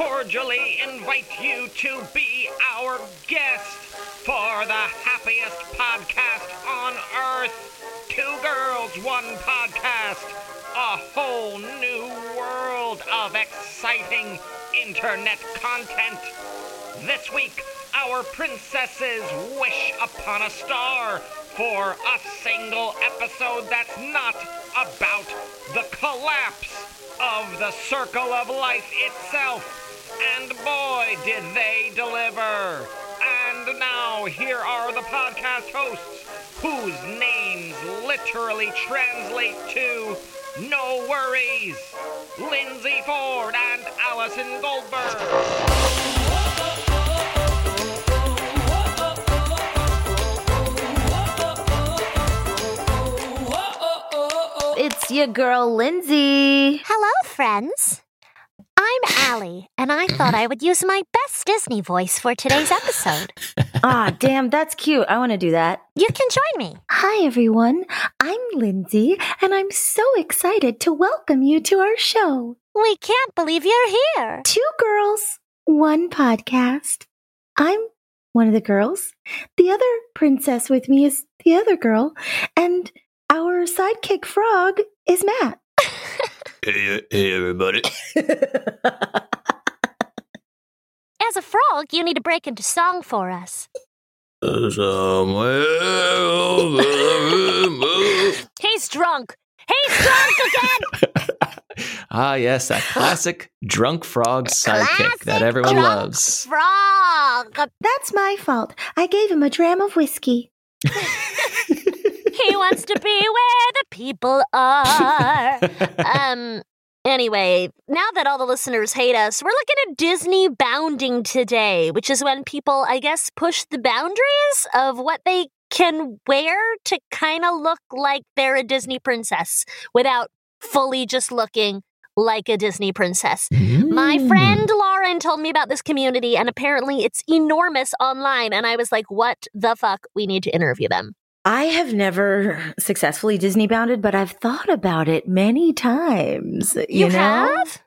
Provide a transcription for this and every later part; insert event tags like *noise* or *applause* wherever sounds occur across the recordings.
cordially invite you to be our guest for the happiest podcast on earth. Two girls, one podcast. A whole new world of exciting internet content. This week, our princesses wish upon a star for a single episode that's not about the collapse of the circle of life itself. And boy, did they deliver! And now, here are the podcast hosts, whose names literally translate to No Worries Lindsay Ford and Allison Goldberg. It's your girl, Lindsay. Hello, friends. I'm Allie, and I thought I would use my best Disney voice for today's episode. *laughs* Ah, damn, that's cute. I want to do that. You can join me. Hi, everyone. I'm Lindsay, and I'm so excited to welcome you to our show. We can't believe you're here. Two girls, one podcast. I'm one of the girls. The other princess with me is the other girl, and our sidekick frog is Matt. Hey, hey, everybody. *laughs* As a frog, you need to break into song for us. Somewhere over the moon. He's drunk. He's drunk *laughs* again. *laughs* ah, yes, that *gasps* classic drunk frog sidekick that everyone drunk loves. Frog. That's my fault. I gave him a dram of whiskey. Wants to be where the people are. *laughs* um. Anyway, now that all the listeners hate us, we're looking at Disney bounding today, which is when people, I guess, push the boundaries of what they can wear to kind of look like they're a Disney princess without fully just looking like a Disney princess. My Mm. friend Lauren told me about this community, and apparently it's enormous online. And I was like, what the fuck? We need to interview them. I have never successfully Disney bounded, but I've thought about it many times. You, You know? have?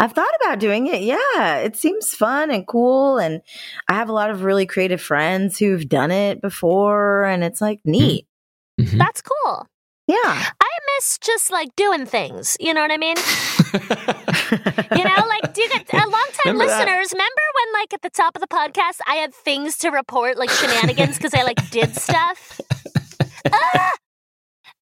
I've thought about doing it. Yeah, it seems fun and cool. And I have a lot of really creative friends who've done it before, and it's like neat. Mhm. That's cool. Yeah. I miss just like doing things. You know what I mean? You know, like do you get a *laughs* long time Remember that? listeners? Remember when like at the top of the podcast I had things to report, like shenanigans because I like did stuff? Ah!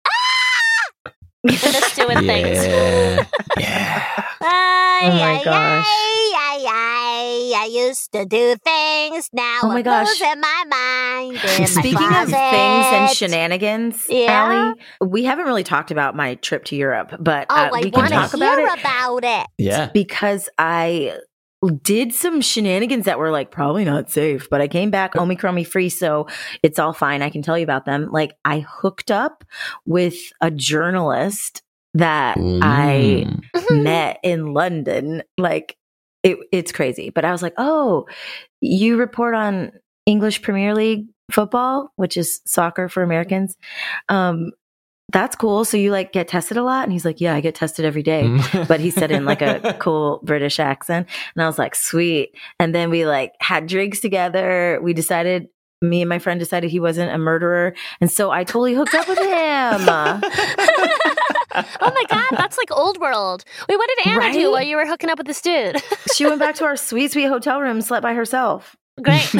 Ah! I miss doing things. yeah. *laughs* yeah. Ay, Oh my ay, gosh. ay, I used to do things. Now Oh my it goes goes in my mind. In Speaking my of things and shenanigans, Yeah? Allie, we haven't really talked about my trip to Europe, but Oh, uh, I we can want talk to about it about it. Yeah. because I did some shenanigans that were like probably not safe, but I came back Omicron free, so it's all fine. I can tell you about them. Like I hooked up with a journalist that I Mm. met in London. Like it, it's crazy. But I was like, oh, you report on English Premier League football, which is soccer for Americans. Um, that's cool. So you like get tested a lot? And he's like, yeah, I get tested every day. Mm. *laughs* But he said in like a cool British accent. And I was like, sweet. And then we like had drinks together. We decided, me and my friend decided he wasn't a murderer. And so I totally hooked up with him. *laughs* oh my god, that's like old world. Wait, what did Anna do while you were hooking up with this dude? *laughs* she went back to our sweet, sweet hotel room, slept by herself. Great.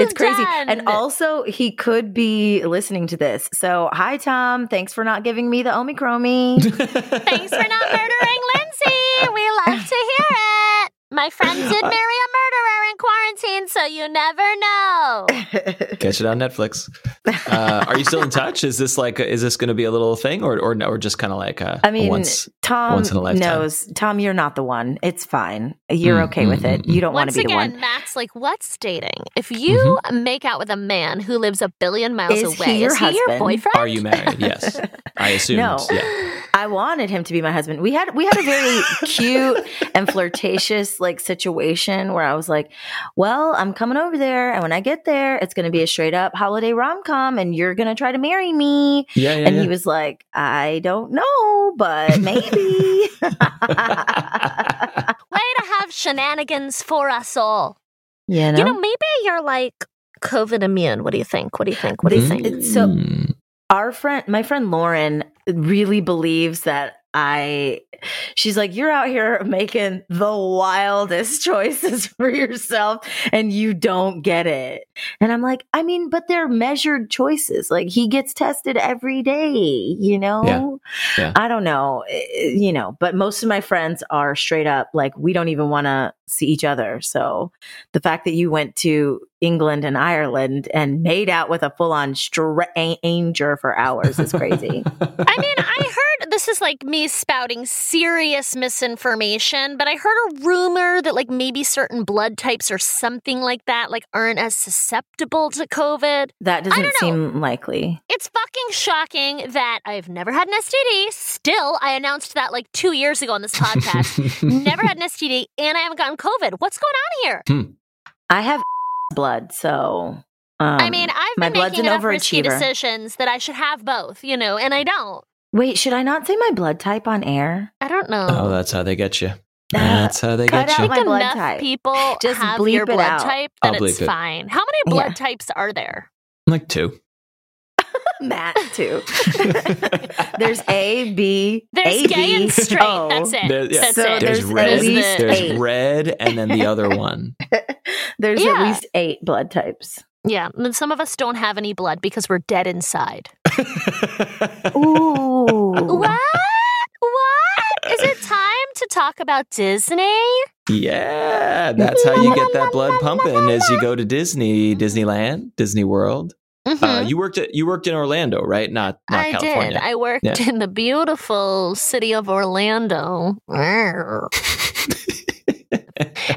It's crazy. done. And also, he could be listening to this. So, hi, Tom. Thanks for not giving me the Omicromy. *laughs* Thanks for not murdering Lindsay. We love to hear it. My friend did *laughs* marry a murderer in quarantine, so you never know. *laughs* Catch it on Netflix. Uh, are you still in touch? Is this like is this going to be a little thing or or no, or just kind of like a, I mean, a once? Tom once in a lifetime. knows. Tom, you're not the one. It's fine. You're Mm, okay with mm, it. mm, You don't want Once to be again, the one. Matt's like, what's dating? If you make out with a man who lives a billion miles Is he away, your is he your boyfriend? Are you married? Yes, *laughs* I assume. No. Yeah. I wanted him to be my husband. We had we had a very *laughs* cute and flirtatious like situation where I was like, well, I'm coming over there. And when I get there, it's going to be a straight up holiday rom com and you're going to try to marry me. Yeah, yeah. and yeah. he was like, I don't know, but maybe. *laughs* Way to have shenanigans for us all. you know? You know, maybe you're like COVID immune. What do you think? What do you think? What do you think? It's so- Mm. Our friend my friend lauren really believes that i she's like you're out here making the wildest *laughs* choices for yourself and you don't get it and i'm like i mean but they're measured choices like he gets tested every day you know Yeah. Yeah. i don't know eh, you know but most of my friends are straight up like we don't even want to see each other so the fact that you went to England and Ireland and made out with a full on stranger for hours is crazy. *laughs* I mean, I heard this is like me spouting serious misinformation, but I heard a rumor that like maybe certain blood types or something like that like aren't as susceptible to COVID. that doesn't seem likely. It's fucking shocking that I've never had an STD. Still, I announced that like two years ago on this podcast. *laughs* never had an STD, and I haven't gotten COVID. What's going on here? I have *laughs* blood, so um, I mean, I've my been making an enough risky decisions that I should have both, you know, and I don't. Wait, should I not say my blood type on air? I don't know. oh, that's how they get you. Ah, That's how they cut get out you. my think blood enough type. people *laughs* Just have bleep your it blood out. type I'll it's bleep it. fine. How many blood Yeah. types are there? Like two. *laughs* Matt too. *laughs* there's A, B, There's A, gay and straight. O. That's it. There- yeah. That's So it. There's there's red. There's eight. red, and then the other one. There's Yeah. at least eight blood types. Yeah, and then some of us don't have any blood because we're dead inside. *laughs* Ooh. What? What? Is it time to talk about Disney? yeah, that's how you get that blood pumping as you go to Disney, Disneyland, Disney World. Uh, Mhm. you worked at you worked in Orlando, right? Not not I California. did. I worked Yeah. in the beautiful city of Orlando. *laughs* *laughs*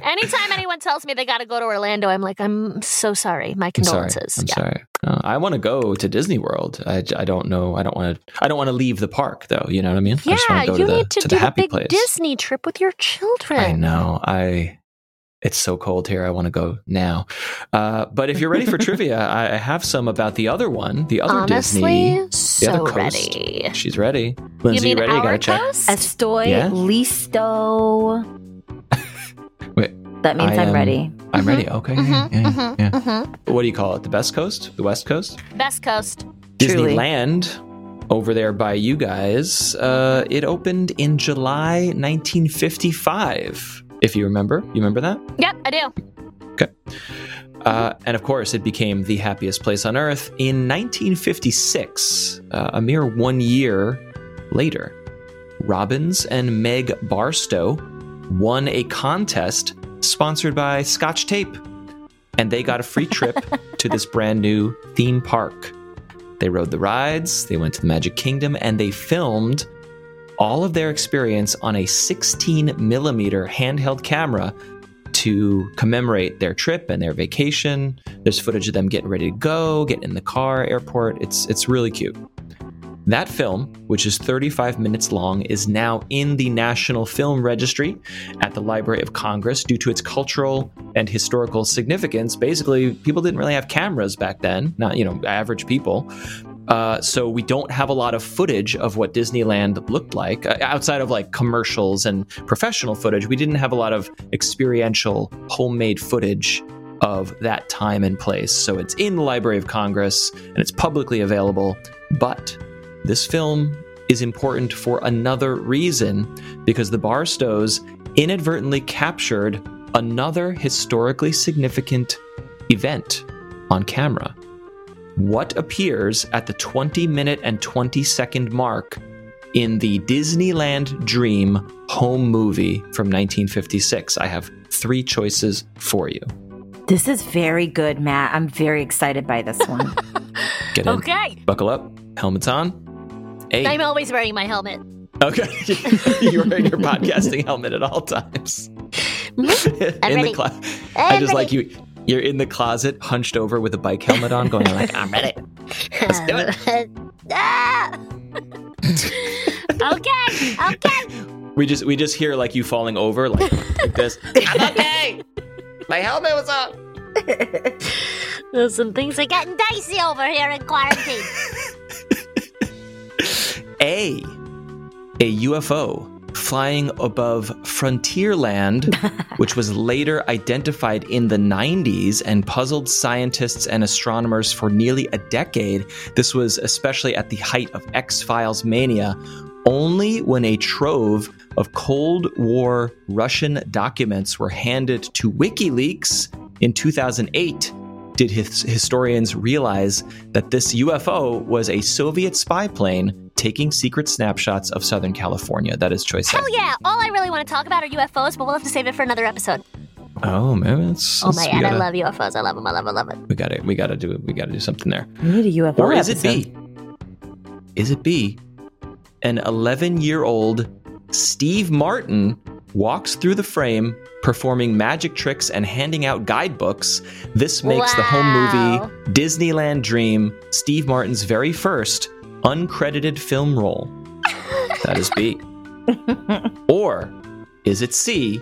Anytime anyone tells me they got to go to Orlando, I'm like, I'm so sorry. My I'm sorry. condolences. I'm Yeah. sorry. Uh, I want to go to Disney World. I, I don't know. I don't want to. I don't want to leave the park though. You know what I mean? I just Yeah, want to go you to the, need to, to do the the happy big place. Disney trip with your children. I know. I. It's so cold here. I want to go now. Uh, but if you're ready for trivia, *laughs* I I have some about the other one, the other Honestly, Disney. so other coast. ready. She's ready. Lindsay, you mean ready? You our gotta check. Estoy Yeah? listo. Wait, That means I I'm am- ready. I'm ready. Okay. yeah, Mhm, yeah, mhm, yeah. mhm. What do you call it? The best coast? The west coast? Best coast. Truly. Disneyland over there by you guys. Uh, it opened in July 1955. If you remember, you remember that? Yep, I do. Uh, and of course, it became the happiest place on earth in 1956, uh, a mere one year later. Robbins and Meg Barstow won a contest sponsored by Scotch Tape, and they got a free trip to this *laughs* brand new theme park. They rode the rides, they went to the Magic Kingdom, and they filmed all of their experience on a 16 millimeter handheld camera to commemorate their trip and their vacation. There's footage of them getting ready to go, getting in the car, airport. It's it's really cute. That film, which is 35 minutes long, is now in the National Film Registry at the Library of Congress due to its cultural and historical significance. Basically, people didn't really have cameras back then, not, you know, average people. Uh, so we don't have a lot of footage of what Disneyland looked like uh, outside of like commercials and professional footage. We didn't have a lot of experiential homemade footage of that time and place. So it's in the Library of Congress and it's publicly available. But this film is important for another reason because the Barstows inadvertently captured another historically significant event on camera. What appears at the 20 minute and 20 second mark in the Disneyland Dream home movie from 1956? I have three choices for you. This is very good, Matt. I'm very excited by this one. *laughs* Get in, Okay. buckle up, helmets on. I'm always wearing my helmet. Okay. *laughs* You're wearing your podcasting helmet at all times. in ready. the closet. I'm I just like you. You're in the closet, hunched over with a bike helmet on, going like, "I'm ready." Let's do it. *laughs* Ah! *laughs* okay, okay. We just we just hear like you falling over like, like this. I'm okay. My helmet was off. Some things are getting dicey over here in quarantine. A. A UFO flying above Frontierland, *laughs* which was later identified in the 90s and puzzled scientists and astronomers for nearly a decade. This was especially at the height of X Files mania. Only when a trove of Cold War Russian documents were handed to WikiLeaks in 2008 did his historians realize that this UFO was a Soviet spy plane taking secret snapshots of Southern California. That is choice. Hell yeah! All I really want to talk about are UFOs, but we'll have to save it for another episode. Oh man, it's, Oh my god, gotta, I love UFOs. I love them. I love them. I love it. We gotta, we gotta do, we gotta do something there. We need a UFO. Or is it. B? Is it B? An 11 year old Steve Martin walks through the frame performing magic tricks and handing out guidebooks. This makes the home movie Disneyland Dream Steve Martin's very first uncredited film role. that is B. *laughs* or is it C?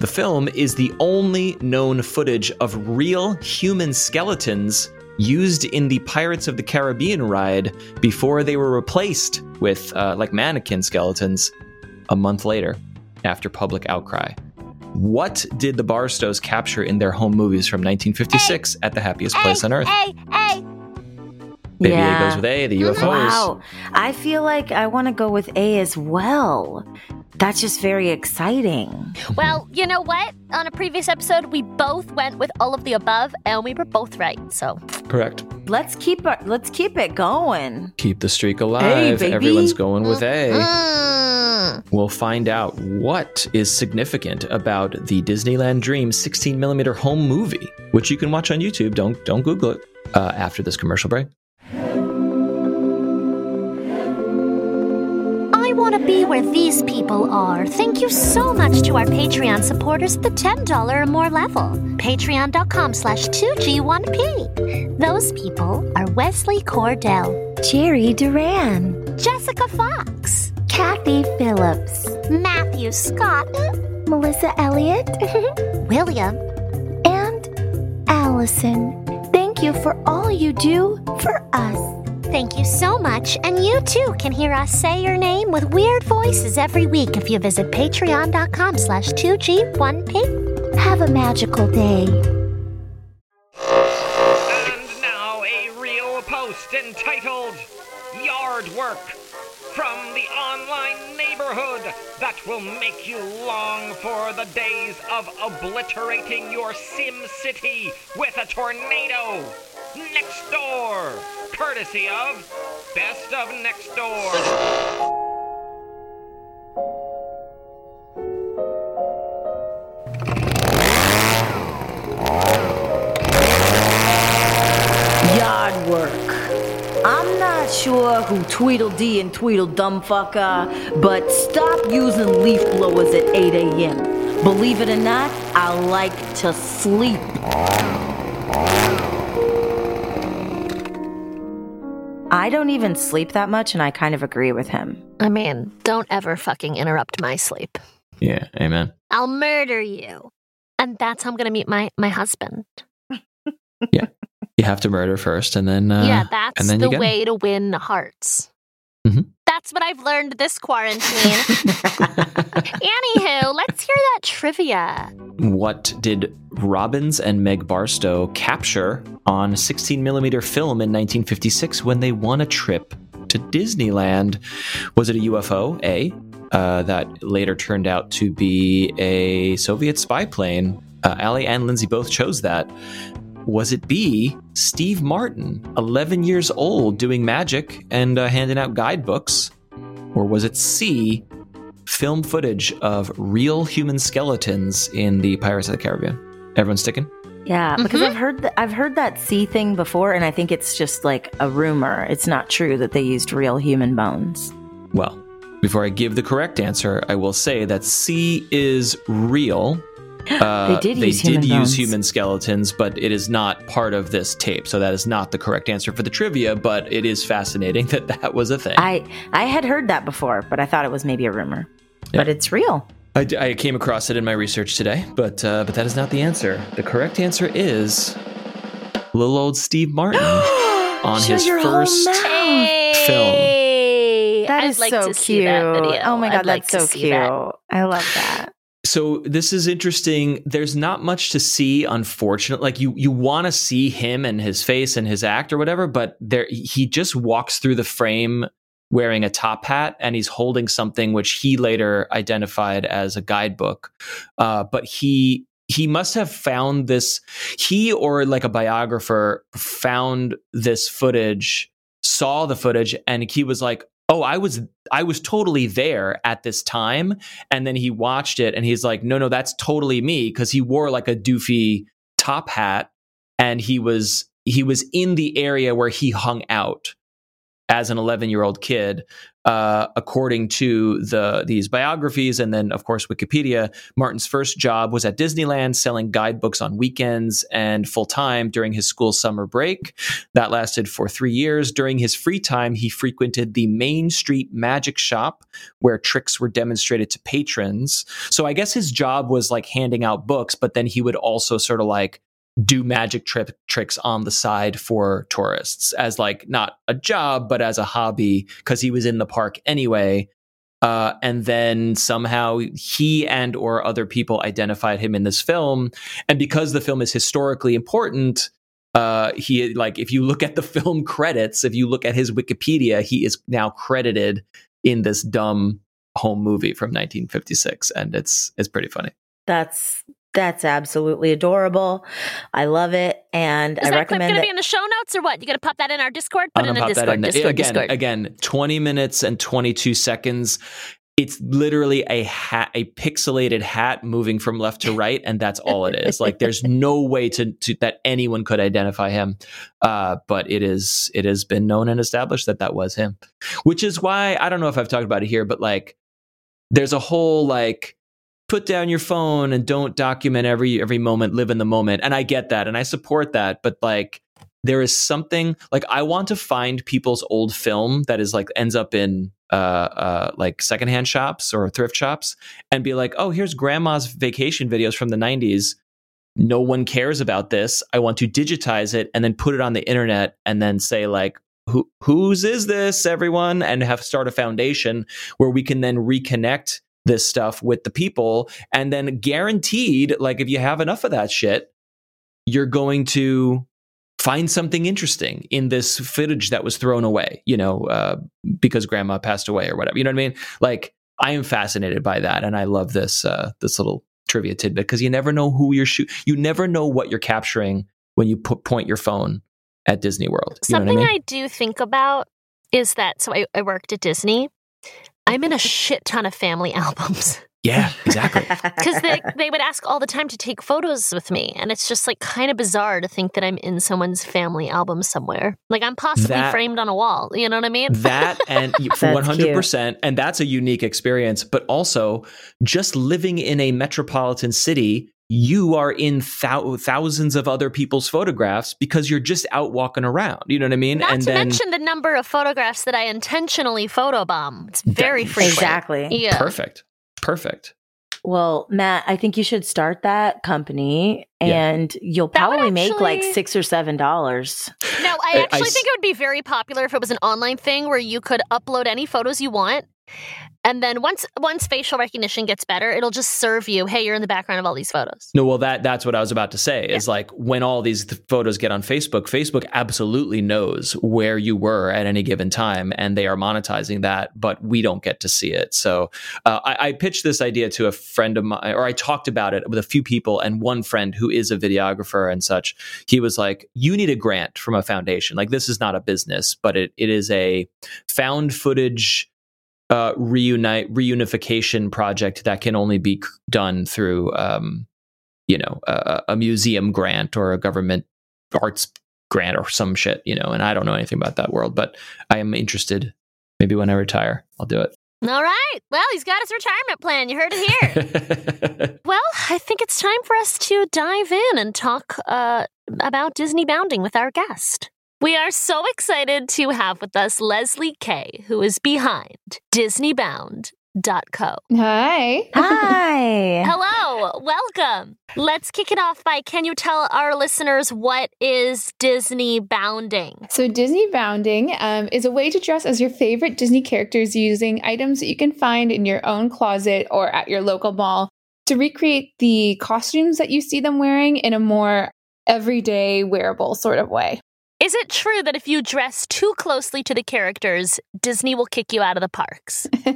The film is the only known footage of real human skeletons used in the Pirates of the Caribbean ride before they were replaced with uh, like mannequin skeletons a month later after public outcry. What did the Barstows capture in their home movies from 1956 at the happiest place on earth? Hey, hey. Baby Yeah. A goes with A, the UFOs. Mm-hmm. Wow. I feel like I want to go with A as well. That's just very exciting. Well, you know what? On a previous episode, we both went with all of the above, and we were both right. So Correct. Let's keep it let's keep it going. Keep the streak alive. baby. Everyone's going with A. Mm. We'll find out what is significant about the Disneyland Dream 16 millimeter home movie, which you can watch on YouTube. Don't don't Google it. Uh, after this commercial break. Want to be where these people are. Thank you so much to our Patreon supporters at the $10 or more level. Patreon.com slash 2G1P. Those people are Wesley Cordell, Jerry Duran, Jessica Fox, Kathy Phillips, Matthew Scott, Melissa Elliott, *laughs* William, and Allison. Thank you for all you do for us. Thank you so much, and you too can hear us say your name with weird voices every week if you visit patreon.com slash 2G1P. Have a magical day. And now a real post entitled Yard Work from the online neighborhood that will make you long for the days of obliterating your Sim City with a tornado. Nextdoor, courtesy of Best of Nextdoor. Yard work. I'm not sure who Tweedledee and Tweedledum fuck are, but stop using leaf blowers at 8 a.m. Believe it or not, I like to sleep. I don't even sleep that much, and I kind of agree with him. I mean, don't ever fucking interrupt my sleep. Yeah, amen. I'll murder you. And that's how I'm going to meet my, my husband. *laughs* Yeah. You have to murder first, and then uh, yeah, that's and then the you get 'em. way to win hearts. Mhm. That's what I've learned this quarantine. *laughs* Anywho, let's hear that trivia. What did Robbins and Meg Barstow capture on 16 millimeter film in 1956 when they won a trip to Disneyland? Was it a UFO? A. Uh, that later turned out to be a Soviet spy plane. Uh, Allie and Lindsay both chose that. Was it B, Steve Martin, 11 years old, doing magic and uh, handing out guidebooks? Or was it C, film footage of real human skeletons in the Pirates of the Caribbean? Everyone sticking? Yeah, because Mhm. I've heard th- I've heard that C thing before, and I think it's just like a rumor. It's not true that they used real human bones. Well, before I give the correct answer, I will say that C is real. Uh, They did they use did human use human skeletons, but it is not part of this tape. So that is not the correct answer for the trivia, but it is fascinating *laughs* that that was a thing. I I had heard that before, but I thought it was maybe a rumor. But it's real. I came across it in my research today, but uh, but that is not the answer. The correct answer is little old Steve Martin *gasps* on Shut his first film. Hey, That I'd is like so to cute. see that video. Oh my god, I'd that's to so cute. that. I love that. So this is interesting. There's not much to see, unfortunately. Like you, you want to see him and his face and his act or whatever, but there he just walks through the frame wearing a top hat and he's holding something which he later identified as a guidebook. Uh, but he he must have found this. He or like a biographer found this footage, saw the footage, and he was like, "Oh, I was I was totally there at this time." And then he watched it and he's like, no, no, that's totally me. Cause he wore like a doofy top hat and he was, he was in the area where he hung out as an 11 year old kid. Uh, according to the these biographies and then of course Wikipedia, Martin's first job was at Disneyland selling guidebooks on weekends and full time during his school summer break. That lasted for three years. During his free time, he frequented the Main Street Magic Shop, where tricks were demonstrated to patrons. So I guess his job was like handing out books, but then he would also sort of like do magic trip tricks on the side for tourists as like not a job but as a hobby because he was in the park anyway. Uh, and then somehow he and or other people identified him in this film. And because the film is historically important uh, he like if you look at the *laughs* film credits if you look at his wikipedia he is now credited in this dumb home movie from 1956 and it's it's pretty funny. That's that's absolutely adorable. I love it, and Is I that clip recommend going to it. be in the show notes or what? You going to pop that in our Discord? Put I'm it in gonna the pop that Discord. in there. Discord, again, Discord. again, 20 minutes and 22 seconds. It's literally a hat, a pixelated hat moving from left to right, and that's all it is. like, there's *laughs* no way to, to that anyone could identify him. Uh, but it is, it has been known and established that that was him, which is why I don't know if I've talked about it here, but like, there's a whole like put down your phone and don't document every every moment live in the moment. And i get that and i support that but like there is something like i want to find people's old film that is like ends up in uh uh like secondhand shops or thrift shops and be like oh here's grandma's vacation videos from the 90s no one cares about this. I want to digitize it and then put it on the internet and then say like who whose is this everyone? and have start a foundation where we can then reconnect this stuff with the people and then guaranteed like if you have enough of that shit you're going to find something interesting in this footage that was thrown away you know uh, because grandma passed away or whatever you know what i mean like i am fascinated by that and i love this uh, this little trivia tidbit because you never know who you're shoot you never know what you're capturing when you put, point your phone at disney world you know what Something I mean? I do think about is that so I, I worked at Disney. I'm in a shit ton of family *laughs* albums yeah exactly *laughs* because they, they would ask all the time to take photos with me. And it's just like kind of bizarre to think that I'm in someone's family album somewhere. Like I'm possibly That- framed on a wall. You know what I mean? *laughs* that and That's one hundred percent, and that's a unique experience. But also, just living in a metropolitan city, you are in thou- thousands of other people's photographs because you're just out walking around. You know what I mean? Not and to then mention the number of photographs that I intentionally photobomb. It's very That- frequent. exactly. Yeah. perfect, perfect. Well, Matt, I think you should start that company, Yeah. and you'll That would probably make like six or seven dollars. No, I- I I actually think it would be very popular if it was an online thing where you could upload any photos you want. And then once once facial recognition gets better, it'll just serve you, hey, you're in the background of all these photos. No, well, that that's what I was about to say. Is like when all these th- photos get on Facebook, Facebook absolutely knows where you were at any given time, and they are monetizing that, but we don't get to see it. So uh, I, I pitched this idea to a friend of mine, or I talked about it with a few people, and one friend who is a videographer and such. He was like, "You need a grant from a foundation. Like this is not a business, but it it is a found footage." Uh, reunite reunification project that can only be done through um, you know, a, a museum grant or a government arts grant or some shit, you know, and I don't know anything about that world, but I am interested. Maybe when I retire, I'll do it. All right. Well, he's got his retirement plan. You heard it here. *laughs* well, I think it's time for us to dive in and talk uh, about Disney bounding with our guest. We are so excited to have with us Leslie Kay, who is behind Disney Bound Co. Hi. Hi. *laughs* Hello, welcome. Let's kick it off by can you tell our listeners what is Disney bounding? So, Disney bounding um, is a way to dress as your favorite Disney characters using items that you can find in your own closet or at your local mall to recreate the costumes that you see them wearing in a more everyday wearable sort of way. Is it true that if you dress too closely to the characters, Disney will kick you out of the parks? *laughs* um,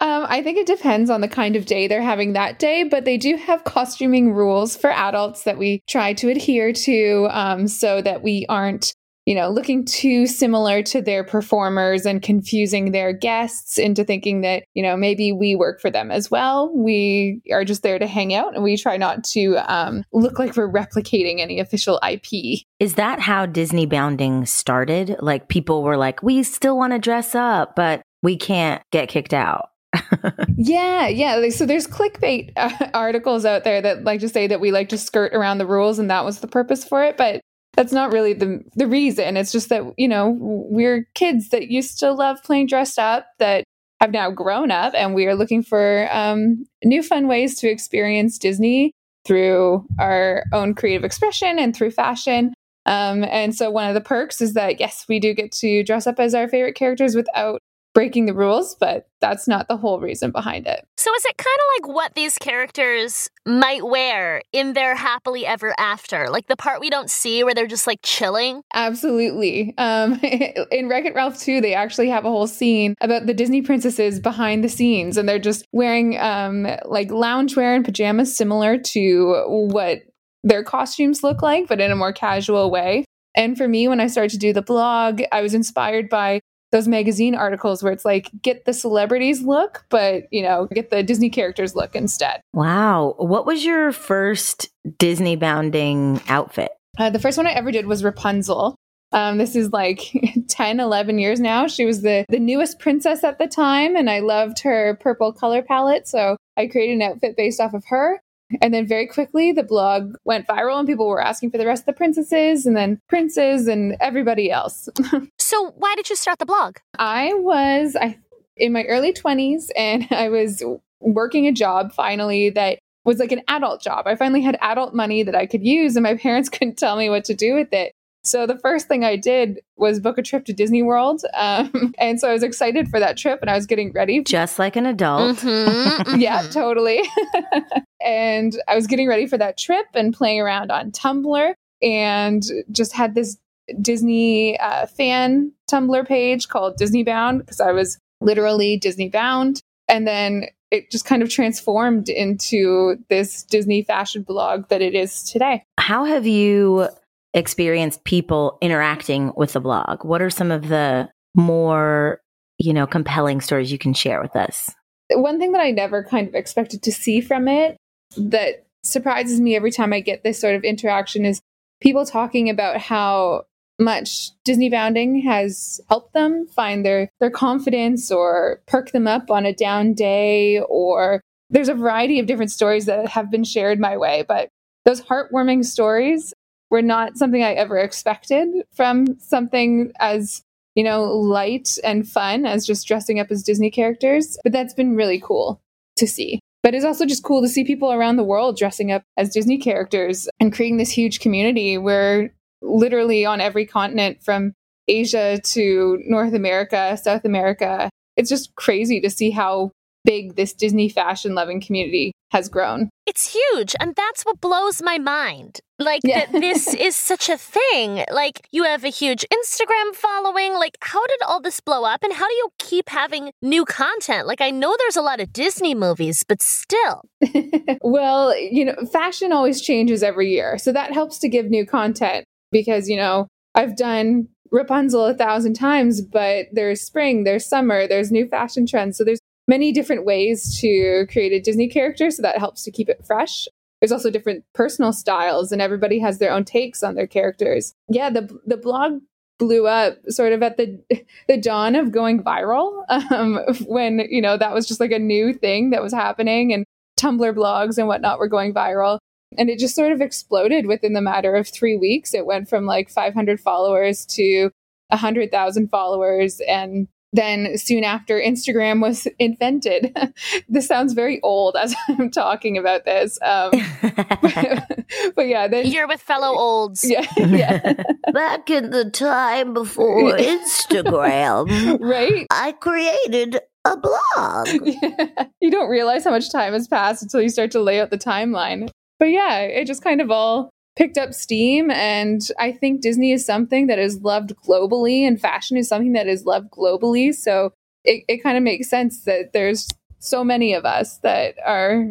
I think it depends on the kind of day they're having that day, but they do have costuming rules for adults that we try to adhere to um, so that we aren't you know, looking too similar to their performers and confusing their guests into thinking that, you know, maybe we work for them as well. We are just there to hang out and we try not to um, look like we're replicating any official IP. Is that how Disney bounding started? Like people were like, we still want to dress up, but we can't get kicked out. *laughs* yeah, yeah. So there's clickbait uh, *laughs* articles out there that like to say that we like to skirt around the rules and that was the purpose for it. But that's not really the the reason. It's just that you know we're kids that used to love playing dressed up that have now grown up, and we are looking for um, new fun ways to experience Disney through our own creative expression and through fashion. Um, and so one of the perks is that yes, we do get to dress up as our favorite characters without breaking the rules, but that's not the whole reason behind it. So is it kind of like what these characters might wear in their happily ever after? Like the part we don't see where they're just like chilling? Absolutely. Um, *laughs* in Wreck It Ralph 2, they actually have a whole scene about the Disney princesses behind the scenes, and they're just wearing um, like loungewear and pajamas similar to what their costumes look like, but in a more casual way. And for me, when I started to do the blog, I was inspired by those magazine articles where it's like get the celebrities look but you know get the disney characters look instead. Wow. What was your first disney bounding outfit? Uh, the first one i ever did was rapunzel. Um, this is like *laughs* 10 11 years now. She was the the newest princess at the time and i loved her purple color palette so i created an outfit based off of her. And then very quickly, the blog went viral and people were asking for the rest of the princesses and then princes and everybody else. *laughs* so, why did you start the blog? I was I, in my early 20s and *laughs* I was working a job finally that was like an adult job. I finally had adult money that I could use and my *laughs* parents couldn't tell me what to do with it. So the first thing I did was book a trip to Disney World. *laughs* Um, and so I was excited for that trip and I was getting ready. Just like an adult. Mm-hmm, yeah, mm-hmm. totally. and I was getting ready for that trip and playing around on Tumblr and just had this Disney uh, fan Tumblr page called Disney Bound because I was literally Disney bound. And then it just kind of transformed into this Disney fashion blog that it is today. How have you experienced people interacting with the blog? What are some of the more, you know, compelling stories you can share with us? One thing that I never kind of expected to see from it that surprises me every time I get this sort of interaction is people talking about how much Disney bounding has helped them find their their confidence or perk them up on a down day or there's a variety of different stories that have been shared my way but those heartwarming stories were not something I ever expected from something as you know light and fun as just dressing up as Disney characters but that's been really cool to see. But it's also just cool to see people around the world dressing up as Disney characters and creating this huge community where literally on every continent from Asia to North America, South America, it's just crazy to see how big this Disney fashion loving community has grown. It's huge. And that's what blows my mind. Like, yeah. that this *laughs* is such a thing. Like, you have a huge Instagram following. Like, how did all this blow up? And how do you keep having new content? Like, I know there's a lot of Disney movies, but still. *laughs* well, you know, fashion always changes every year. So that helps to give new content because, you know, I've done Rapunzel a thousand times, but there's spring, there's summer, there's new fashion trends. So there's many different ways to create a Disney character, so that helps to keep it fresh. There's also different personal styles, and everybody has their own takes on their characters. Yeah, the the blog blew up sort of at the *laughs* the dawn of going viral um, *laughs* when you know that was just like a new thing that was happening, and Tumblr blogs and whatnot were going viral. And it just sort of exploded within the matter of three weeks. It went from like 500 followers to 100,000 followers. And then soon after Instagram was *laughs* invented. *laughs* this sounds very old as *laughs* I'm talking about this. Um, but, but, yeah, then, you're with fellow olds. Yeah, yeah. Back in the time before Instagram, right? I created a blog. Yeah. You don't realize how much time has passed until you start to lay out the timeline. But yeah, it just kind of all picked up steam. And I think Disney is something that is loved globally, and fashion is something that is loved globally. So it, it kind of makes sense that there's so many of us that are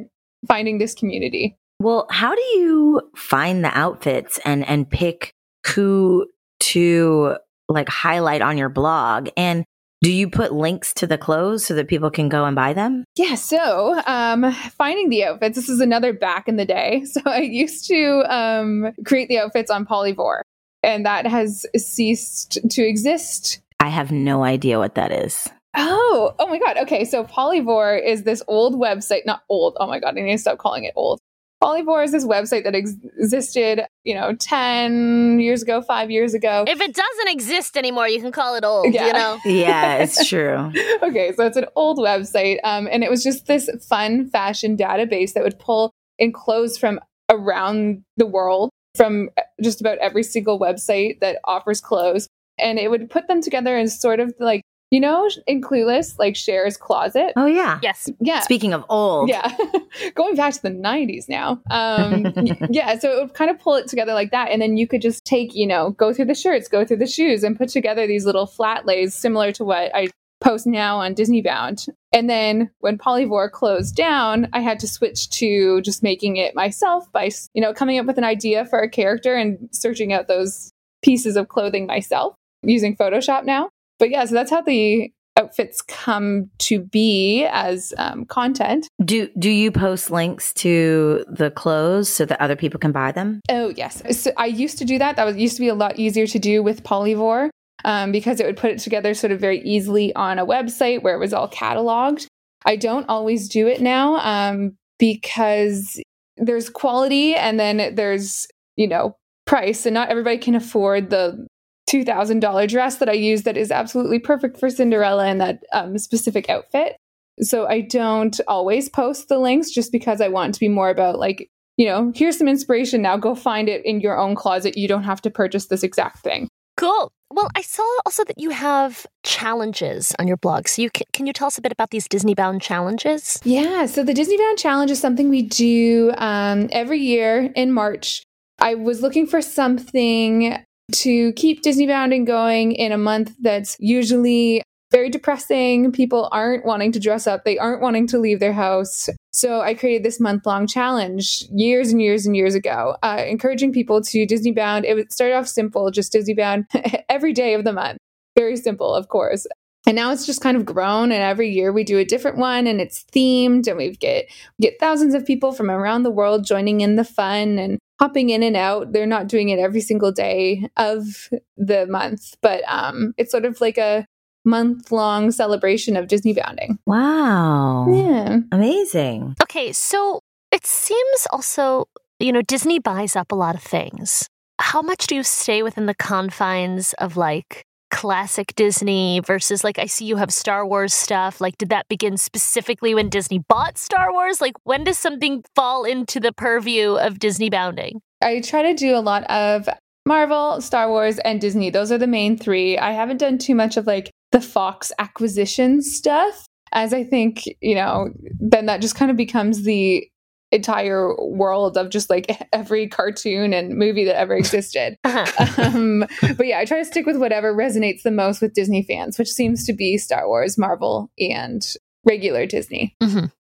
finding this community. Well, how do you find the outfits and and pick who to like highlight on your blog? And do you put links to the clothes so that people can go and buy them? Yeah, so um, finding the outfits, this is another back in the day. *laughs* So I used to um, create the outfits on Polyvore, and that has ceased to exist. I have no idea what that is. Oh, oh my God. Okay, so Polyvore is this old website, not old. Oh my God, I need to stop calling it old. Polyvore is this website that ex- existed, you know, 10 years ago, five years ago. If it doesn't exist anymore, you can call it old, Yeah. you know? *laughs* Yeah, it's true. *laughs* okay, so it's an old website. Um, and it was just this fun fashion database that would pull in clothes from around the world, from just about every single website that offers clothes. And it would put them together as sort of like, you know, in Clueless, like Cher's closet. Oh yeah. Yes. Yeah. Speaking of old, Yeah, *laughs* going back to the 90s now. Um, *laughs* yeah, so it would kind of pull it together like that. And then you could just take, you know, go through the shirts, go through the shoes, and put together these little flat lays similar to what I post now on Disney Bound. And then when Polyvore closed down, I had to switch to just making it myself by, you know, coming up with an idea for a character and searching out those pieces of clothing myself using Photoshop now. But yeah, so that's how the outfits come to be as um, content. do do you post links to the clothes so that other people can buy them? Oh yes, so I used to do that. That was used to be a lot easier to do with Polyvore um, because it would put it together sort of very easily on a website where it was all cataloged. I don't always do it now um, because there's quality and then there's you know price, and not everybody can afford the two thousand dollar dress that I use that is absolutely perfect for Cinderella and that um, specific outfit. So I don't always post the links just because I want to be more about like you know, here's some inspiration now. Go find it in your own closet. You don't have to purchase this exact thing. Cool. Well, I saw also that you have challenges on your blog. So you can, can you tell us a bit about these Disney bound challenges? Yeah. So the Disney Bound Challenge is something we do um, every year in March. I was looking for something to keep Disney bounding going in a month that's usually very depressing. People aren't wanting to dress up, they aren't wanting to leave their house. So I created this month long challenge years and years and years ago, uh, encouraging people to Disney bound. It would start off simple, just Disney bound *laughs* every day of the month. Very simple, of course. And now it's just kind of grown, and every year we do a different one, and it's themed, and we get we get thousands of people from around the world joining in the fun and hopping in and out. They're not doing it every single day of the month, but um, it's sort of like a month long celebration of Disney bounding. Wow. Yeah. Amazing. Okay, so it seems also, you know, Disney buys up a lot of things. How much do you stay within the confines of like classic Disney versus like I see you have Star Wars stuff? Like, did that begin specifically when Disney bought Star Wars? Like, when does something fall into the purview of Disney bounding? I try to do a lot of Marvel, Star Wars, and Disney. Those are the main three. I haven't done too much of like the Fox acquisition stuff, as I think, you know, then that just kind of becomes the entire world of just like *laughs* every cartoon and movie that ever existed. *laughs* Uh-huh. um, but yeah, I try to stick with whatever resonates the most with Disney fans, which seems to be Star Wars, Marvel, and regular Disney.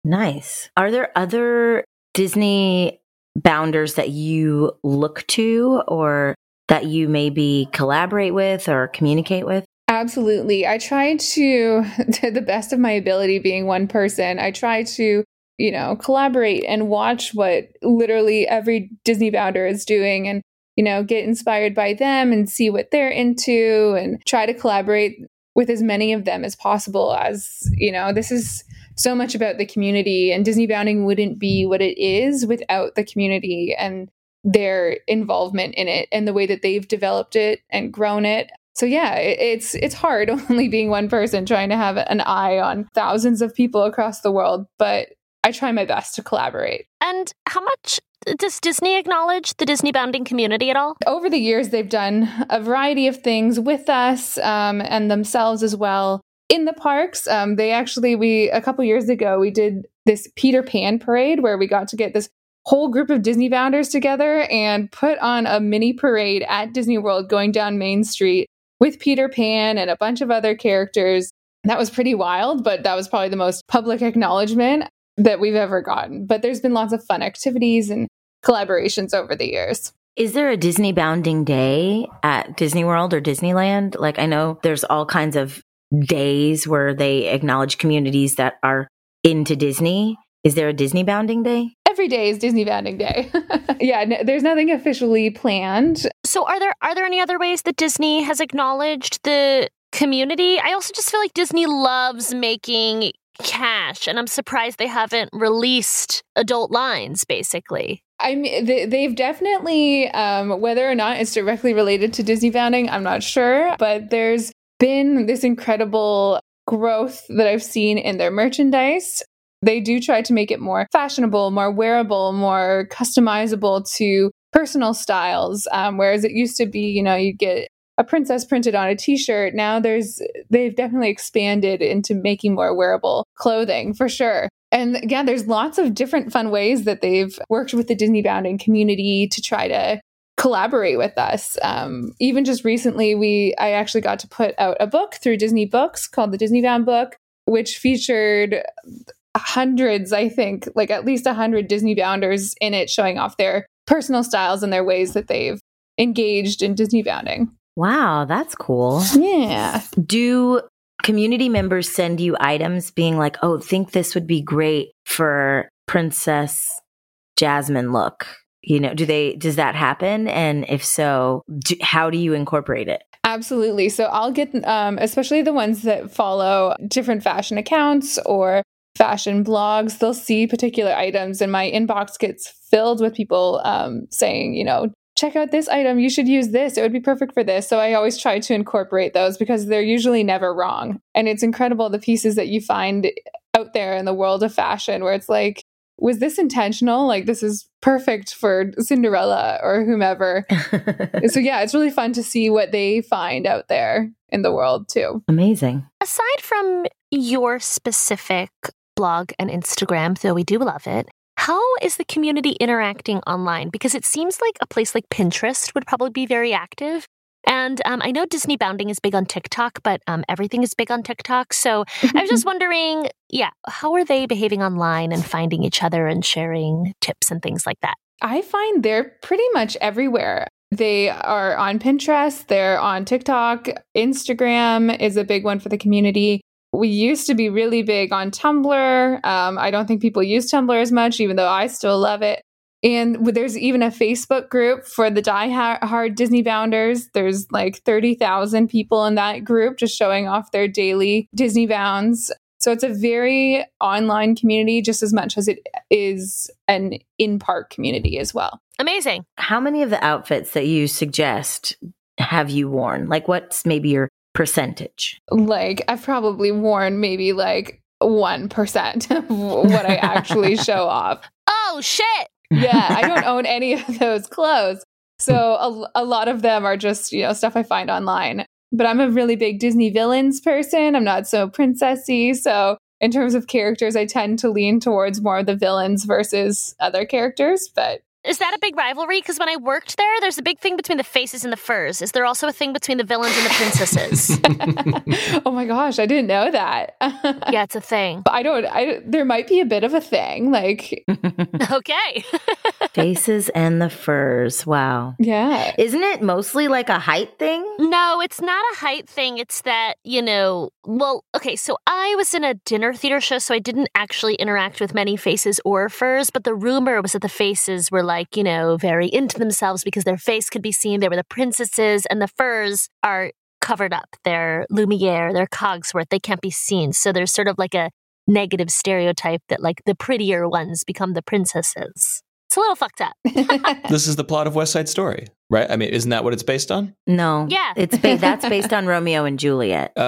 Nice. Are there other Disney bounders that you look to or that you maybe collaborate with or communicate with? Absolutely. I try to, *laughs* to the best of my ability, being one person, I try to, you know, collaborate and watch what literally every Disney bounder is doing and, you know, get inspired by them and see what they're into and try to collaborate with as many of them as possible. As, you know, this is so much about the community and Disney bounding wouldn't be what it is without the community and their involvement in it and the way that they've developed it and grown it So yeah, it's it's hard *laughs* only being one person trying to have an eye on thousands of people across the world, but I try my best to collaborate. And how much does Disney acknowledge the Disney bounding community at all? Over the years, they've done a variety of things with us um, and themselves as well in the parks. Um, they actually, we a couple years ago, we did this Peter Pan parade where we got to get this whole group of Disney bounders together and put on a mini parade at Disney World going down Main Street with Peter Pan and a bunch of other characters. That was pretty wild, but that was probably the most public acknowledgement that we've ever gotten. But there's been lots of fun activities and collaborations over the years. Is there a Disney bounding day at Disney World or Disneyland? Like, I know there's all kinds of days where they acknowledge communities that are into Disney. Is there a Disney bounding day? Every day is Disney bounding day. *laughs* yeah, n- there's nothing officially planned. So are there are there any other ways that Disney has acknowledged the community? I also just feel like Disney loves making cash and I'm surprised they haven't released adult lines basically. I mean, they, they've definitely, um, whether or not it's directly related to Disney bounding, I'm not sure, but there's been this incredible growth that I've seen in their merchandise. They do try to make it more fashionable, more wearable, more customizable to personal styles. Um, whereas it used to be, you know, you get a princess printed on a t-shirt. Now there's they've definitely expanded into making more wearable clothing for sure. And again, there's lots of different fun ways that they've worked with the Disney bounding community to try to collaborate with us. Um, even just recently, we I actually got to put out a book through Disney Books called the Disney Bound Book, which featured hundreds, I think, like at least a hundred Disney bounders in it, showing off their personal styles and their ways that they've engaged in Disney bounding. Wow, that's cool. Yeah. Do community members send you items being like, oh, think this would be great for Princess Jasmine look? You know, do they, does that happen? And if so, do, how do you incorporate it? Absolutely. So I'll get, um, especially the ones that follow different fashion accounts or fashion blogs, they'll see particular items, and my inbox gets filled with people um, saying, you know, check out this item. You should use this. It would be perfect for this. So I always try to incorporate those because they're usually never wrong. And it's incredible the pieces that you find out there in the world of fashion where it's like, was this intentional? Like, this is perfect for Cinderella or whomever. *laughs* so, yeah, it's really fun to see what they find out there in the world, too. Amazing. Aside from your specific blog and Instagram, though we do love it, how is the community interacting online? Because it seems like a place like Pinterest would probably be very active. And um, I know Disney Bounding is big on TikTok, but um, everything is big on TikTok. So I was just *laughs* wondering, yeah, how are they behaving online and finding each other and sharing tips and things like that? I find they're pretty much everywhere. They are on Pinterest, they're on TikTok, Instagram is a big one for the community. We used to be really big on Tumblr. Um, I don't think people use Tumblr as much, even though I still love it. And there's even a Facebook group for the Die Hard Disney Bounders. There's like 30,000 people in that group just showing off their daily Disney Bounds. So it's a very online community just as much as it is an in park community as well. Amazing. How many of the outfits that you suggest have you worn? Like, what's maybe your percentage? Like, I've probably worn maybe like 1% of what I actually *laughs* show off. Oh, shit. Yeah, I don't *laughs* own any of those clothes. So a, a lot of them are just, you know, stuff I find online. But I'm a really big Disney villains person. I'm not so princessy. So in terms of characters, I tend to lean towards more of the villains versus other characters. But Is that a big rivalry? Because when I worked there, there's a big thing between the faces and the furs. Is there also a thing between the villains and the princesses? *laughs* oh my gosh, I didn't know that. *laughs* yeah, it's a thing. I don't. I there might be a bit of a thing. Like, *laughs* Okay. Faces and the furs. Wow. yeah, Isn't it mostly like a height thing? No, it's not a height thing. It's that, you know, well, okay, so I was in a dinner theater show, so I didn't actually interact with many faces or furs, but the rumor was that the faces were like, you know, very into themselves because their face could be seen. They were the princesses, and the furs are covered up. They're Lumiere, they're Cogsworth, they can't be seen. So there's sort of like a negative stereotype that like the prettier ones become the princesses. It's a little fucked up. *laughs* This is the plot of West Side Story, right? I mean, isn't that what it's based on? No. Yeah. It's ba- that's based on Romeo and Juliet. *laughs*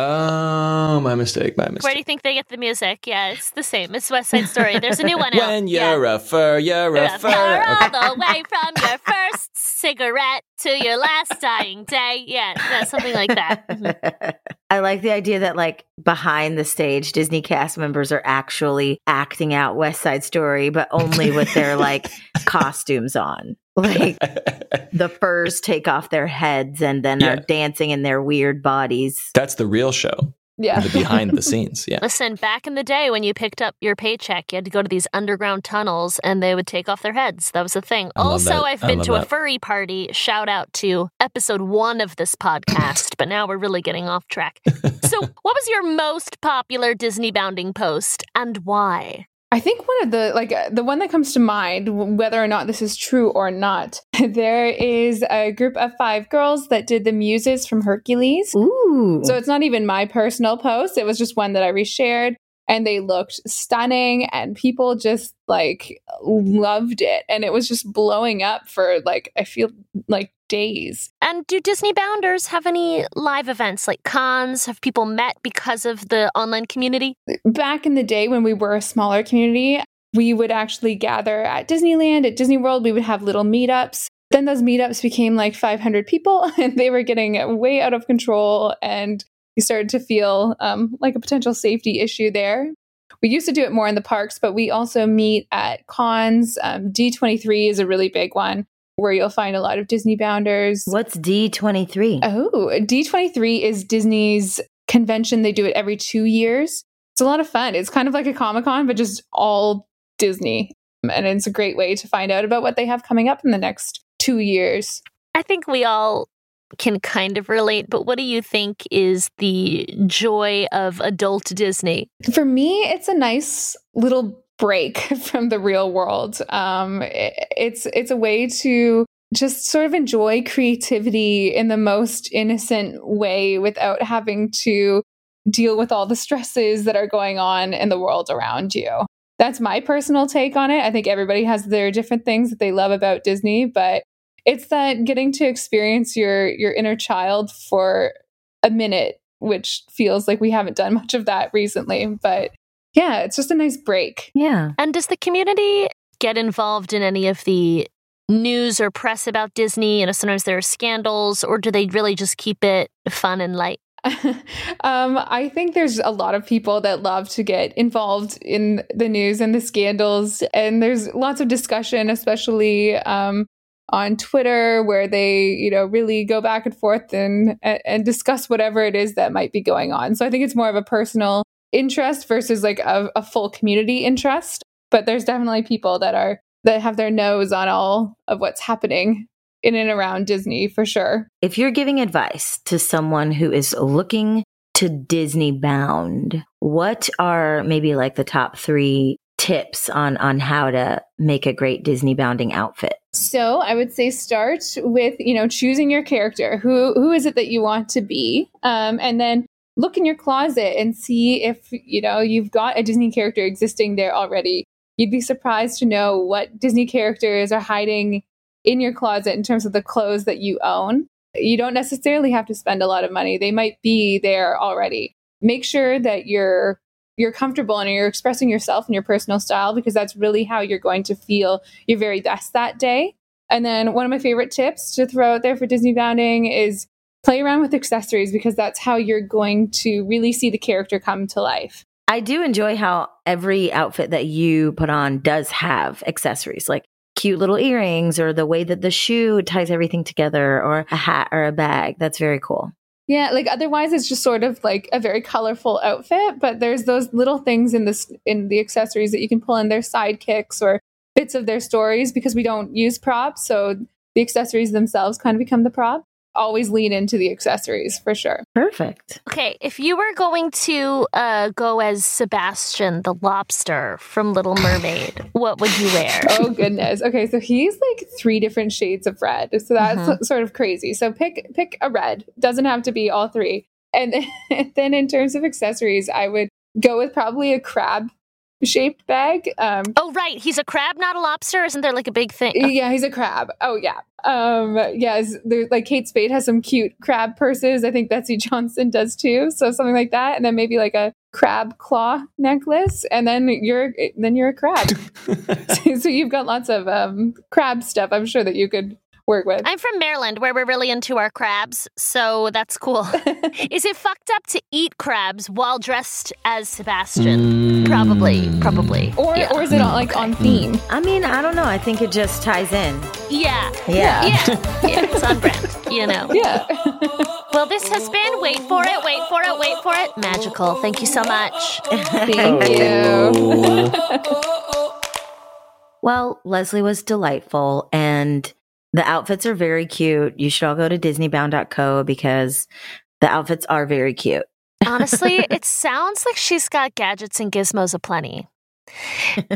Oh, my mistake. My mistake. Where do you think they get the music? Yeah, it's the same. It's West Side Story. There's a new one *laughs* out. When yeah. you're a fur, you're a Far fur. all the way from your *laughs* first cigarette to your last dying day. Yeah, yeah something like that. Mhm. I like the idea that like behind the stage, Disney cast members are actually acting out West Side Story, but only with their like costumes on. *laughs* Like the furs take off their heads and then Yeah. are dancing in their weird bodies. That's the real show. Yeah. The behind the scenes. Yeah. Listen, back in the day when you picked up your paycheck, you had to go to these underground tunnels and they would take off their heads. That was the thing. I also. I've I been love to a furry party. Shout out to episode one of this podcast, but now we're really getting off track. *laughs* so, what was your most popular Disney bounding post and why? I think one of the like uh, the one that comes to mind, whether or not this is true or not, *laughs* there is a group of five girls that did the muses from Hercules. Ooh. So it's not even my personal post; it was just one that I reshared, and they looked stunning, and people just like loved it, and it was just blowing up for like I feel like days. And do Disney Bounders have any live events like cons? Have people met because of the online community? back in the day when we were a smaller community, we would actually gather at Disneyland, at Disney World. We would have little meetups. Then those meetups became like 500 people *laughs* and they were getting way out of control. And we started to feel um, like a potential safety issue there. We used to do it more in the parks, but we also meet at cons. Um, D23 is a really big one where you'll find a lot of Disney bounders. What's D23? Oh, D23 is Disney's convention. They do it every two years. It's a lot of fun. It's kind of like a Comic Con, but just all Disney. And it's a great way to find out about what they have coming up in the next two years. I think we all can kind of relate, but what do you think is the joy of adult Disney? For me, it's a nice little break *laughs* from the real world. Um, i- it's it's a way to just sort of enjoy creativity in the most innocent way without having to deal with all the stresses that are going on in the world around you. That's my personal take on it. I think everybody has their different things that they love about Disney, but it's that getting to experience your your inner child for a minute, which feels like we haven't done much of that recently. But yeah, it's just a nice break. Yeah. And does the community get involved in any of the news or press about Disney? You know, sometimes there are scandals, or do they really just keep it fun and light? *laughs* um, I think there's a lot of people that love to get involved in the news and the scandals, and there's lots of discussion, especially um, on Twitter, where they, you know, really go back and forth and and discuss whatever it is that might be going on. So I think it's more of a personal interest versus like a, a full community interest. But there's definitely people that are that have their nose on all of what's happening in and around Disney for sure. If you're giving advice to someone who is looking to Disney bound, what are maybe like the top three tips on on how to make a great Disney bounding outfit? So I would say start with you know choosing your character. Who who is it that you want to be, um, and then look in your closet and see if you know you've got a Disney character existing there already. You'd be surprised to know what Disney characters are hiding in your closet in terms of the clothes that you own. You don't necessarily have to spend a lot of money. They might be there already. Make sure that you're you're comfortable and you're expressing yourself and your personal style because that's really how you're going to feel your very best that day. And then one of my favorite tips to throw out there for Disney bounding is play around with accessories because that's how you're going to really see the character come to life. I do enjoy how every outfit that you put on does have accessories, like cute little earrings or the way that the shoe ties everything together or a hat or a bag. That's very cool. Yeah, like otherwise it's just sort of like a very colorful outfit, but there's those little things in this in the accessories that you can pull in their sidekicks or bits of their stories because we don't use props, so the accessories themselves kind of become the prop. Always lean into the accessories for sure. Perfect. Okay, if you were going to uh, go as Sebastian the lobster from Little Mermaid, *laughs* what would you wear? oh goodness. Okay, so he's like three different shades of red. So that's Mhm. sort of crazy. So pick pick a red. Doesn't have to be all three. And *laughs* then in terms of accessories, I would go with probably a crab shaped bag. Um, Oh, right. He's a crab, not a lobster. Isn't there like a big thing? yeah, he's a crab. Oh yeah. Um, yes, there's like Kate Spade has some cute crab purses. I think Betsey Johnson does too. So something like that, and then maybe like a crab claw necklace, and then you're then you're a crab. *laughs* *laughs* so you've got lots of um, crab stuff. I'm sure that you could work with. I'm from Maryland, where we're really into our crabs, so that's cool. *laughs* Is it fucked up to eat crabs while dressed as Sebastian? Probably, mm. probably. or yeah. or is it on, like on mm. theme? I mean, I don't know. I think it just ties in. yeah, Yeah. yeah, yeah. *laughs* It's on brand, you know. *laughs* Yeah. Well, this has been wait for it, wait for it, wait for it. Magical. Thank you so much. Thank you. Well, Leslie was delightful and the outfits are very cute. You should all go to disneybound.co because the outfits are very cute. Honestly, *laughs* it sounds like she's got gadgets and gizmos aplenty.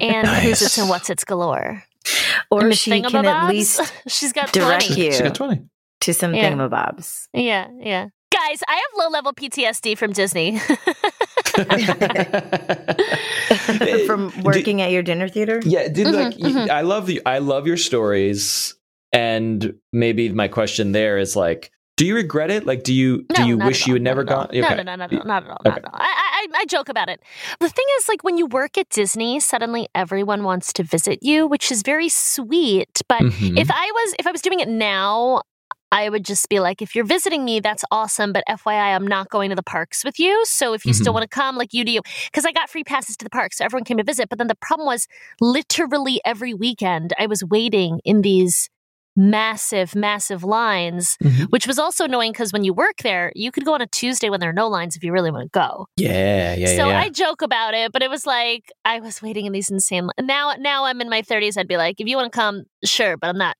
And Nice. who's its and what's its galore. Or And she can at least *laughs* she's got direct plenty. you She got 20. to some Yeah. thingamabobs. Yeah, yeah. Guys, I have low level PTSD from Disney. *laughs* From working at your dinner theater? Yeah, dude. like Mhm, y- mhm. I love the I love your stories, and maybe my question there is like, do you regret it? Like, do you do you wish you had never not at all. gone? No, Okay. no, no, no, no, not at all. Not Okay. at all. I, I, I joke about it. The thing is, like, when you work at Disney, suddenly everyone wants to visit you, which is very sweet. But Mhm. if I was, if I was doing it now, I would just be like, if you're visiting me, that's awesome. But FYI, I'm not going to the parks with you. So if you still Mhm. want to come, like you do, because I got free passes to the park, so everyone came to visit. But then the problem was, literally every weekend, I was waiting in these massive, massive lines, Mhm. which was also annoying because when you work there, you could go on a Tuesday when there are no lines if you really want to go. Yeah, yeah, so yeah. I joke about it, but it was like I was waiting in these insane. Now, now I'm in my 30s. I'd be like, if you want to come, sure, but I'm not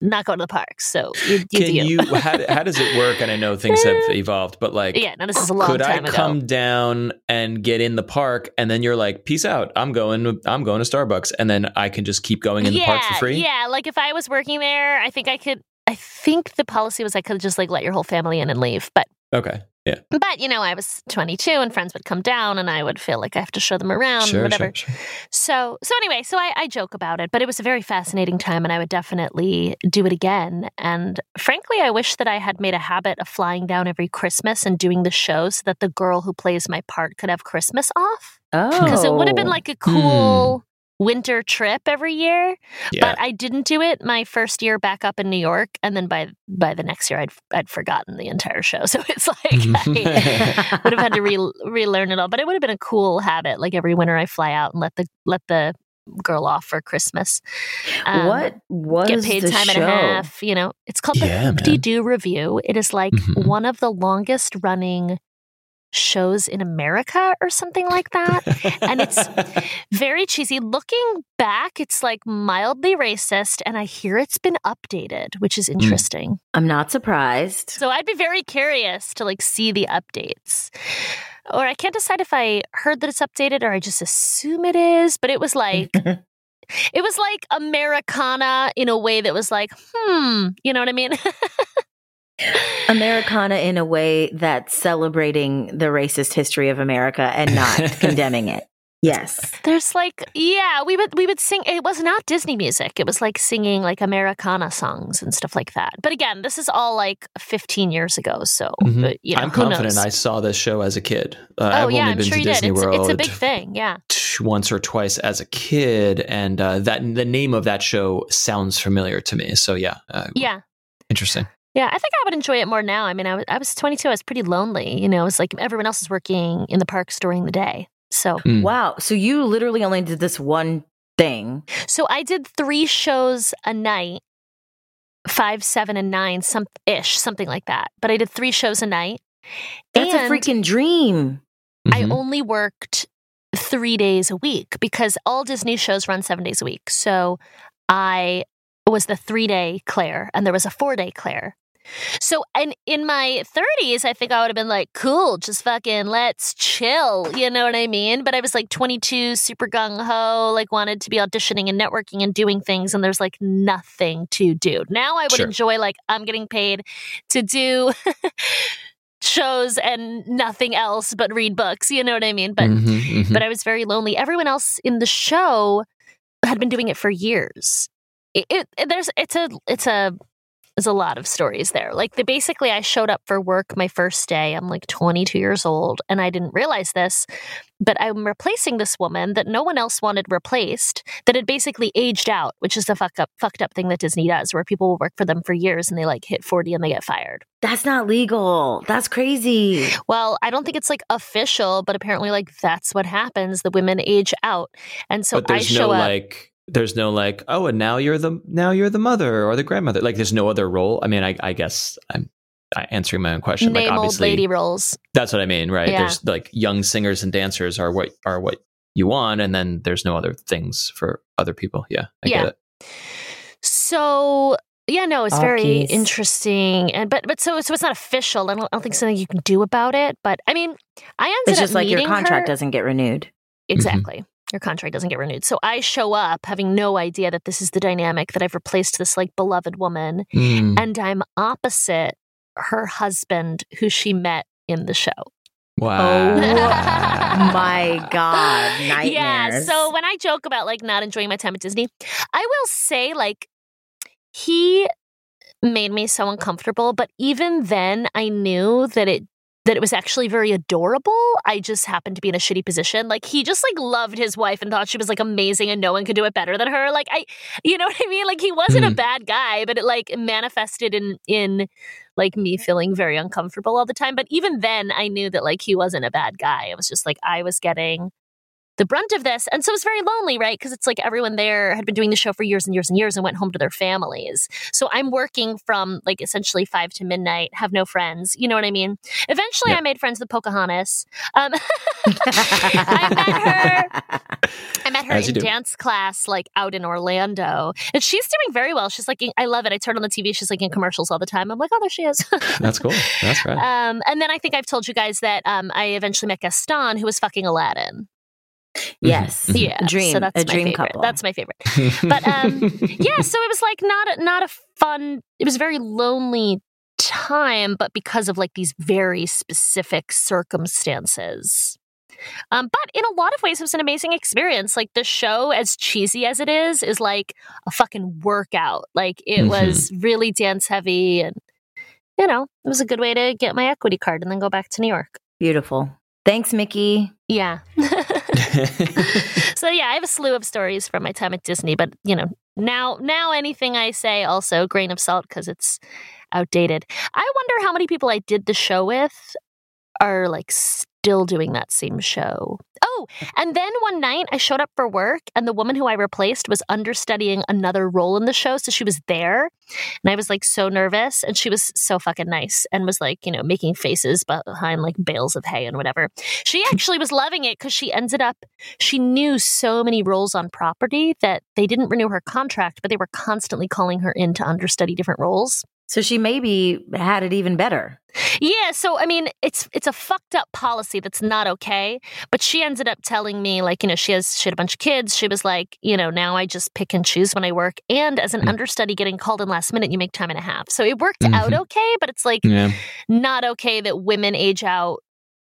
not going to the parks. So you, you Can do. you? How, how does it work? And I know things have *laughs* evolved, but like, yeah, now this is a long could I ago. come down and get in the park, and then you're like, "Peace out, I'm going. I'm going to Starbucks," and then I can just keep going in the park for free. Yeah, like if I was working there, I think I could. I think the policy was I could just like let your whole family in and leave, but Okay. Yeah. but you know I was 22 and friends would come down and I would feel like I have to show them around, Sure, whatever. sure, sure. So so anyway, so I, I joke about it, but it was a very fascinating time, and I would definitely do it again. And frankly, I wish that I had made a habit of flying down every Christmas and doing the show so that the girl who plays my part could have Christmas off Oh. because it would have been oh. like a hmm. cool. Winter trip every year, Yeah. but I didn't do it my first year back up in New York, and then by by the next year, I'd I'd forgotten the entire show. *laughs* So it's like I, *laughs* would have had to re- relearn it all. But it would have been a cool habit. Like every winter, I fly out and let the let the girl off for Christmas. Um, what was Get paid the time show? and a half. You know, it's called Yeah, man. the Hoop-Dee-Doo Revue. It is like Mhm. one of the longest running shows in America or something like that. and it's *laughs* very cheesy. Looking back, it's like mildly racist, and I hear it's been updated, which is interesting. I'm not surprised. So I'd be very curious to like see the updates. Or I can't decide if I heard that it's updated or I just assume it is, but it was like *laughs* it was like Americana in a way that was like, hmm, you know what I mean? *laughs* Americana in a way that's celebrating the racist history of America and not *laughs* condemning it. Yes. There's like, yeah, we would we would sing. It was not Disney music. It was like singing like Americana songs and stuff like that. But again, this is all like 15 years ago, so Mhm. uh, you know, I'm confident knows? I saw this show as a kid. Uh, oh I've yeah, only I'm been sure to you did. Disney It's, World it's a big thing. Yeah. once or twice as a kid, and uh, that the name of that show sounds familiar to me. So yeah, uh, Yeah. interesting. Yeah, I think I would enjoy it more now. I mean, I was, I was 22. I was pretty lonely. You know, it was like everyone else is working in the parks during the day. So, Hmm. Wow. So you literally only did this one thing. so I did three shows a night, five, seven, and nine, some ish, something like that. But I did three shows a night. That's And a freaking dream. I Mhm. only worked three days a week because all Disney shows run seven days a week. So I was the three day Claire and there was a four day Claire. So, and in my 30s, I think I would have been like, cool, just fucking let's chill. You know what I mean? But I was like 22, super gung ho, like wanted to be auditioning and networking and doing things. And there's like nothing to do. Now I would Sure. enjoy, like, I'm getting paid to do *laughs* shows and nothing else but read books. You know what I mean? But Mhm, mhm. but I was very lonely. Everyone else in the show had been doing it for years. It, it- there's it's a it's a there's a lot of stories there. Like the basically, I showed up for work my first day. I'm like 22 years old, and I didn't realize this, but I'm replacing this woman that no one else wanted replaced. That had basically aged out, which is the fuck up fucked up thing that Disney does, where people will work for them for years and they like hit 40 and they get fired. That's not legal. That's crazy. Well, I don't think it's like official, but apparently, like that's what happens. The women age out, and so but I show no up. like there's no like oh and now you're the now you're the mother or the grandmother like there's no other role i mean i, I guess i'm answering my own question Name like old lady roles. that's what i mean right Yeah. there's like young singers and dancers are what are what you want and then there's no other things for other people yeah i Yeah. get it So yeah, no, it's very Arkies. interesting, and but but so so it's not official. I don't, I don't think something you can do about it. But I mean, I ended It's up just like your contract her- doesn't get renewed. exactly. Mm-hmm. Your contract doesn't get renewed. So I show up having no idea that this is the dynamic that I've replaced this like beloved woman, Mm. and I'm opposite her husband who she met in the show. wow Oh my God. Nightmares. *laughs* Yeah. So when I joke about like not enjoying my time at Disney, I will say like he made me so uncomfortable, but even then I knew that it that it was actually very adorable. I just happened to be in a shitty position. Like he just like loved his wife and thought she was like amazing and no one could do it better than her. Like I you know *laughs* what I mean? Like he wasn't a Mhm. bad guy, but it like manifested in in like me feeling very uncomfortable all the time. But even then I knew that like he wasn't a bad guy. It was just like I was getting the brunt of this. And so it was very lonely, right? Because it's like everyone there had been doing the show for years and years and years and went home to their families. So I'm working from like essentially five to midnight, have no friends. You know what I mean? Eventually, Yeah. I made friends with Pocahontas. Um, *laughs* I met her. I met her As in dance class, like out in Orlando, and she's doing very well. She's like, I love it. I turn on the TV. She's like in commercials all the time. I'm like, oh, there she is. *laughs* that's cool that's right um, and then I think I've told you guys that um, I eventually met Gaston, who was fucking Aladdin. Yes. Mhm. Yeah, Dream. So that's a my dream favorite. couple. That's my favorite. But um, *laughs* yeah, so it was like not a, not a fun. It was a very lonely time, but because of like these very specific circumstances. Um, but in a lot of ways, it was an amazing experience. Like the show, as cheesy as it is, is like a fucking workout. Like it Mhm. was really dance heavy, and you know, it was a good way to get my equity card and then go back to New York. Beautiful. Thanks, Mickey. Yeah. *laughs* *laughs* so yeah, I have a slew of stories from my time at Disney, but you know, now now anything I say also grain of salt because it's outdated. I wonder how many people I did the show with are like still doing that same show. Oh, and then one night I showed up for work and the woman who I replaced was understudying another role in the show. So she was there and I was like so nervous and she was so fucking nice and was like, you know, making faces behind like bales of hay and whatever. She *laughs* actually was loving it because she ended up, she knew so many roles on property that they didn't renew her contract, but they were constantly calling her in to understudy different roles. So she maybe had it even better. Yeah, so I mean, it's it's a fucked up policy that's not okay. But she ended up telling me, like, you know, she has she had a bunch of kids. She was like, you know, now I just pick and choose when I work. And as an Mm. understudy, getting called in last minute, you make time and a half. So it worked out Mhm. okay, but it's like yeah not okay that women age out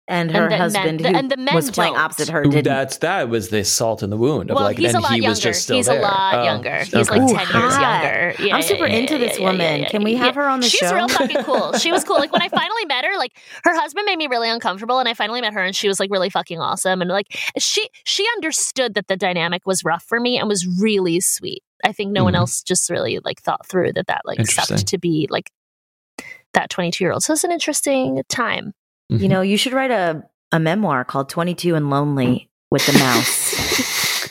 And And her the men- husband, the- who and the men was playing don't. opposite her, Ooh, didn't. that's that was the salt in the wound of well, like he's and a lot he younger. was just still he's there. a lot Oh, younger. He's okay. like Ooh, ten years hot. younger. Yeah, I'm super yeah, into this yeah, woman. yeah, Can we yeah. have her on the She's show? She's real fucking cool. *laughs* She was cool. Like when I finally met her, like her husband made me really uncomfortable, and I finally met her, and she was like really fucking awesome, and like she she understood that the dynamic was rough for me and was really sweet. I think no one Mhm. else just really like thought through that that like Interesting. sucked to be like that 22 year old. So it's an interesting time. You mm-hmm. know, you should write a, a memoir called 22 and Lonely with the Mouse.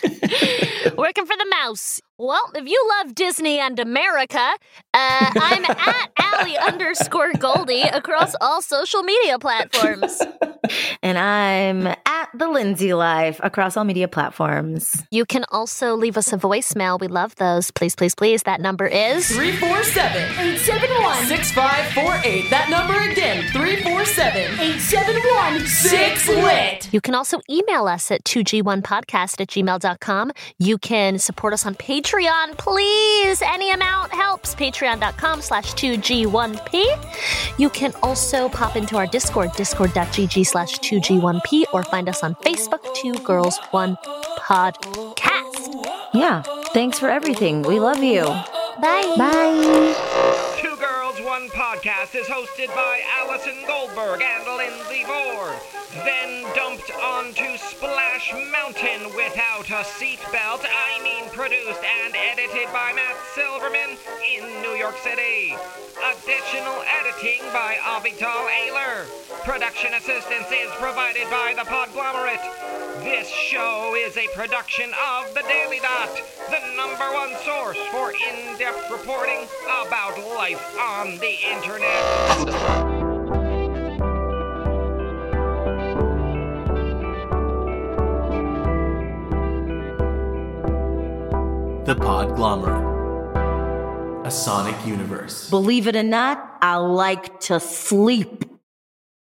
*laughs* Working for the mouse. Well, if you love Disney and America, uh, I'm at *laughs* Allie underscore Goldie across all social media platforms. *laughs* and I'm at the Lindsay Life across all media platforms. You can also leave us a voicemail. We love those. Please, please, please. That number is 347 871 6548. That number again 347 871 6 lit. You can also email us at 2g1podcast at gmail.com. You can support us on Patreon Patreon, please. Any amount helps. Patreon.com slash 2G1P. You can also pop into our Discord, discord.gg slash 2G1P, or find us on Facebook, Two Girls, One Podcast. Yeah. Thanks for everything. We love you. Bye. Bye. Two Girls One Podcast is hosted by Allison Goldberg and Lindsay Ford. Then dumped onto Mountain without a seatbelt. I mean, produced and edited by Matt Silverman in New York City. Additional editing by Avital Ayler. Production assistance is provided by the Podglomerate. This show is a production of The Daily Dot, the number one source for in depth reporting about life on the internet. The Podglomerate. A sonic universe. Believe it or not, I like to sleep.